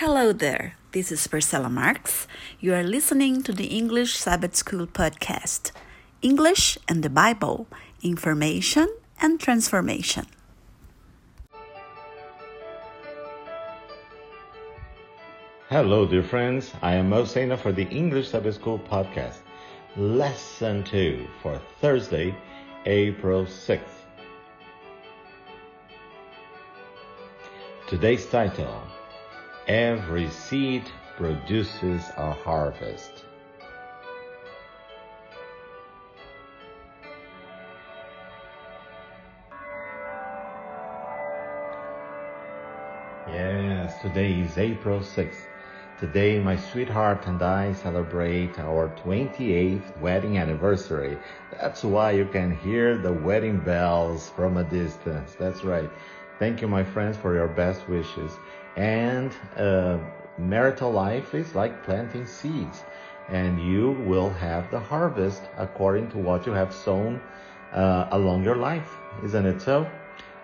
Hello there, this is Priscilla Marks. You are listening to the English Sabbath School podcast English and the Bible, Information and Transformation. Hello, dear friends. I am Mo Sena for the English Sabbath School podcast, Lesson 2 for Thursday, April 6th. Today's title Every seed produces a harvest. Yes, today is April 6th. Today, my sweetheart and I celebrate our 28th wedding anniversary. That's why you can hear the wedding bells from a distance. That's right. Thank you, my friends, for your best wishes. And uh, marital life is like planting seeds, and you will have the harvest according to what you have sown uh, along your life. Isn't it so?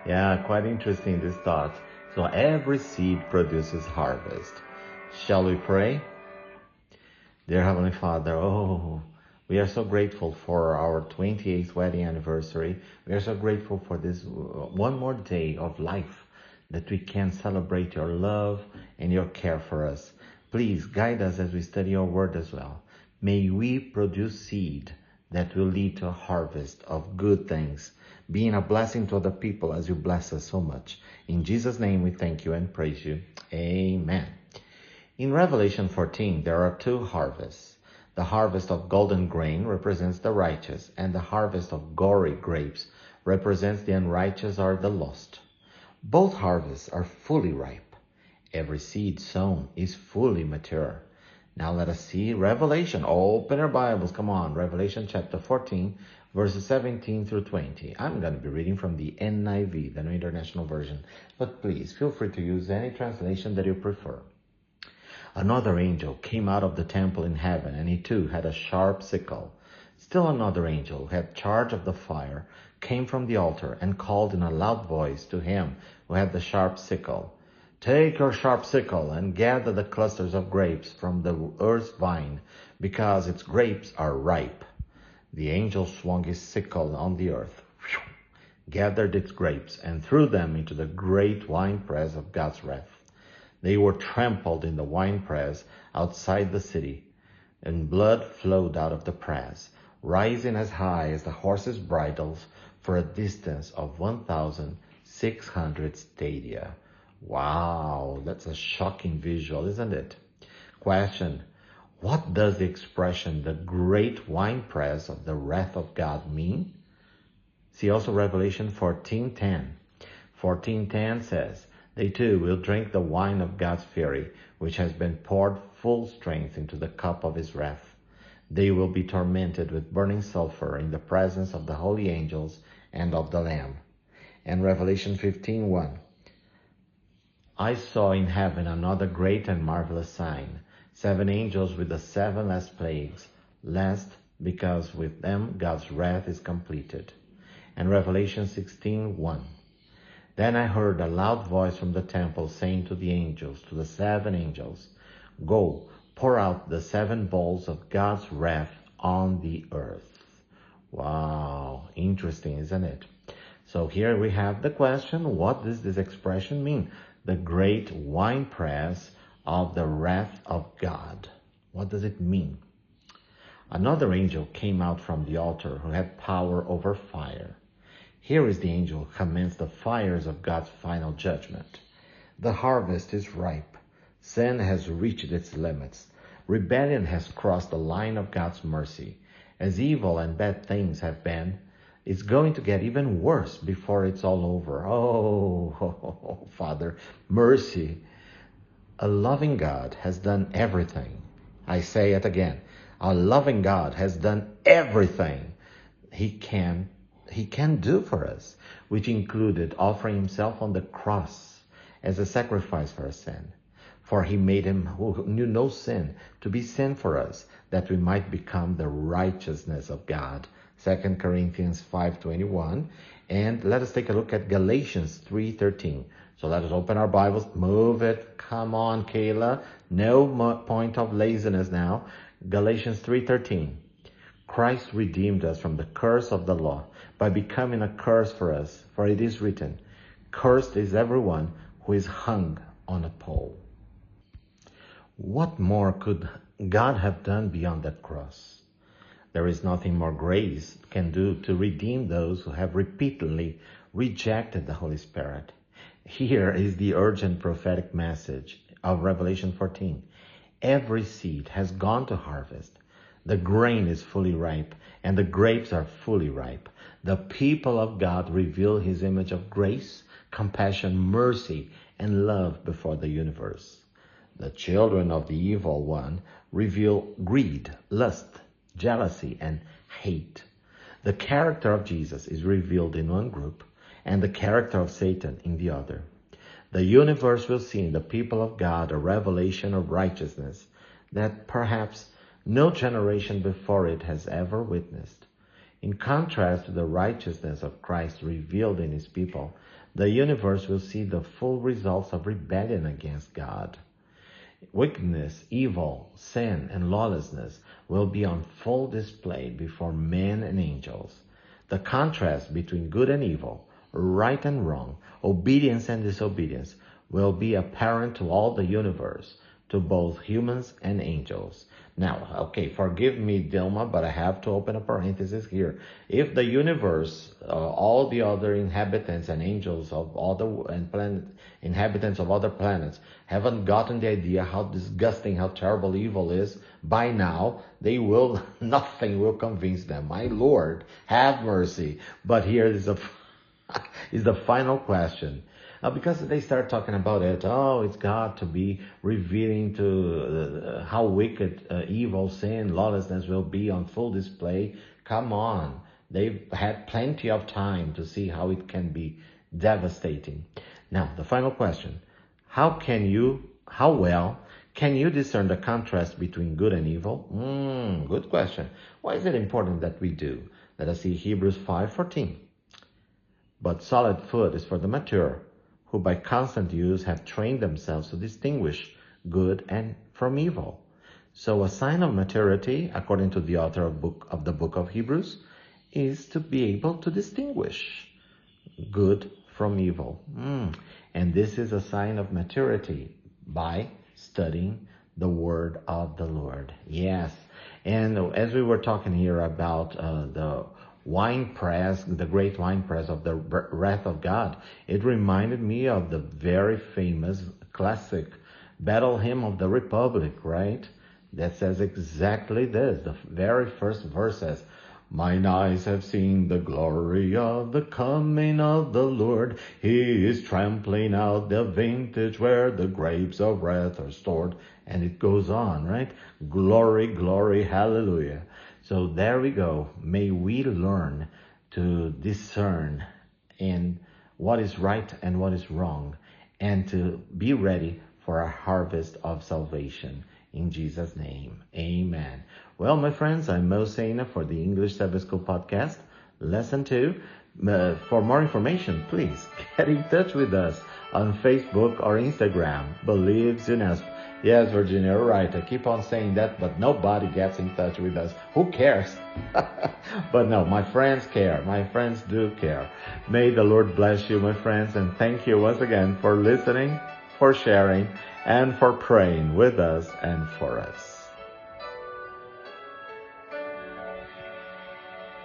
Yeah, quite interesting this thought. So every seed produces harvest. Shall we pray? Dear Heavenly Father, oh, we are so grateful for our 28th wedding anniversary. We are so grateful for this uh, one more day of life that we can celebrate your love and your care for us. Please guide us as we study your word as well. May we produce seed that will lead to a harvest of good things, being a blessing to other people as you bless us so much. In Jesus' name we thank you and praise you. Amen. In Revelation 14, there are two harvests. The harvest of golden grain represents the righteous, and the harvest of gory grapes represents the unrighteous or the lost. Both harvests are fully ripe. Every seed sown is fully mature. Now let us see Revelation. Open our Bibles. Come on. Revelation chapter 14, verses 17 through 20. I'm going to be reading from the NIV, the New International Version. But please feel free to use any translation that you prefer. Another angel came out of the temple in heaven, and he too had a sharp sickle. Still another angel, who had charge of the fire, came from the altar and called in a loud voice to him who had the sharp sickle. Take your sharp sickle and gather the clusters of grapes from the earth's vine, because its grapes are ripe. The angel swung his sickle on the earth, gathered its grapes, and threw them into the great winepress of God's wrath. They were trampled in the winepress outside the city, and blood flowed out of the press, rising as high as the horses' bridles for a distance of 1,600 stadia. Wow, that's a shocking visual, isn't it? Question. What does the expression the great winepress of the wrath of God mean? See also Revelation 14:10. 14:10 says, they too will drink the wine of God's fury, which has been poured full strength into the cup of his wrath. They will be tormented with burning sulfur in the presence of the holy angels and of the Lamb. And Revelation 15:1. I saw in heaven another great and marvelous sign, seven angels with the seven last plagues, lest because with them God's wrath is completed. And Revelation 16:1. Then I heard a loud voice from the temple saying to the angels, to the seven angels, Go, pour out the seven bowls of God's wrath on the earth. Wow, interesting, isn't it? So here we have the question, what does this expression mean? The great winepress of the wrath of God. What does it mean? Another angel came out from the altar who had power over fire. Here is the angel who commands the fires of God's final judgment. The harvest is ripe. Sin has reached its limits. Rebellion has crossed the line of God's mercy. As evil and bad things have been, it's going to get even worse before it's all over. Oh, oh, oh, Father, mercy. A loving God has done everything. I say it again. A loving God has done everything he can he can do for us, which included offering himself on the cross as a sacrifice for our sin. For he made him who knew no sin to be sin for us, that we might become the righteousness of God. 2 Corinthians 5.21. And let us take a look at Galatians 3.13. So let us open our Bibles, move it. Come on, Kayla. No point of laziness now. Galatians 3:13. Christ redeemed us from the curse of the law by becoming a curse for us, for it is written, Cursed is everyone who is hung on a pole. What more could God have done beyond that cross? There is nothing more grace can do to redeem those who have repeatedly rejected the Holy Spirit. Here is the urgent prophetic message of Revelation 14. Every seed has gone to harvest. The grain is fully ripe and the grapes are fully ripe. The people of God reveal his image of grace, compassion, mercy, and love before the universe. The children of the evil one reveal greed, lust, jealousy, and hate. The character of Jesus is revealed in one group and the character of Satan in the other. The universe will see in the people of God a revelation of righteousness that perhaps no generation before it has ever witnessed. In contrast to the righteousness of Christ revealed in his people, the universe will see the full results of rebellion against God. Wickedness, evil, sin, and lawlessness will be on full display before men and angels. The contrast between good and evil, right and wrong, obedience and disobedience will be apparent to all the universe, to both humans and angels. Now, okay, forgive me, Dilma, but I have to open a parenthesis here. If the universe, uh, all the other inhabitants and angels of other and planet inhabitants of other planets haven't gotten the idea how disgusting, how terrible evil is by now, they will nothing will convince them. My Lord, have mercy. But here is a is the final question. Uh, because they start talking about it, oh, it's got to be revealing to uh, how wicked, uh, evil, sin, lawlessness will be on full display. Come on. They've had plenty of time to see how it can be devastating. Now, the final question. How can you, how well can you discern the contrast between good and evil? Mm, good question. Why is it important that we do? Let us see Hebrews 5.14. But solid food is for the mature, who by constant use have trained themselves to distinguish good and from evil. So a sign of maturity, according to the author of, book, of the book of Hebrews, is to be able to distinguish good from evil. Mm. And this is a sign of maturity by studying the word of the Lord. Yes. And as we were talking here about uh, the wine press, the great wine press of the wrath of God. It reminded me of the very famous classic battle hymn of the Republic, right? That says exactly this. The very first verse says, Mine eyes have seen the glory of the coming of the Lord. He is trampling out the vintage where the grapes of wrath are stored. And it goes on, right? Glory, glory, hallelujah. So there we go. May we learn to discern in what is right and what is wrong and to be ready for a harvest of salvation. In Jesus' name, amen. Well, my friends, I'm Mo Sena for the English Sabbath School podcast, lesson two. Uh, for more information, please get in touch with us on Facebook or Instagram. Believes in us. Yes, Virginia, you're right. I keep on saying that, but nobody gets in touch with us. Who cares? but no, my friends care. My friends do care. May the Lord bless you, my friends, and thank you once again for listening, for sharing, and for praying with us and for us.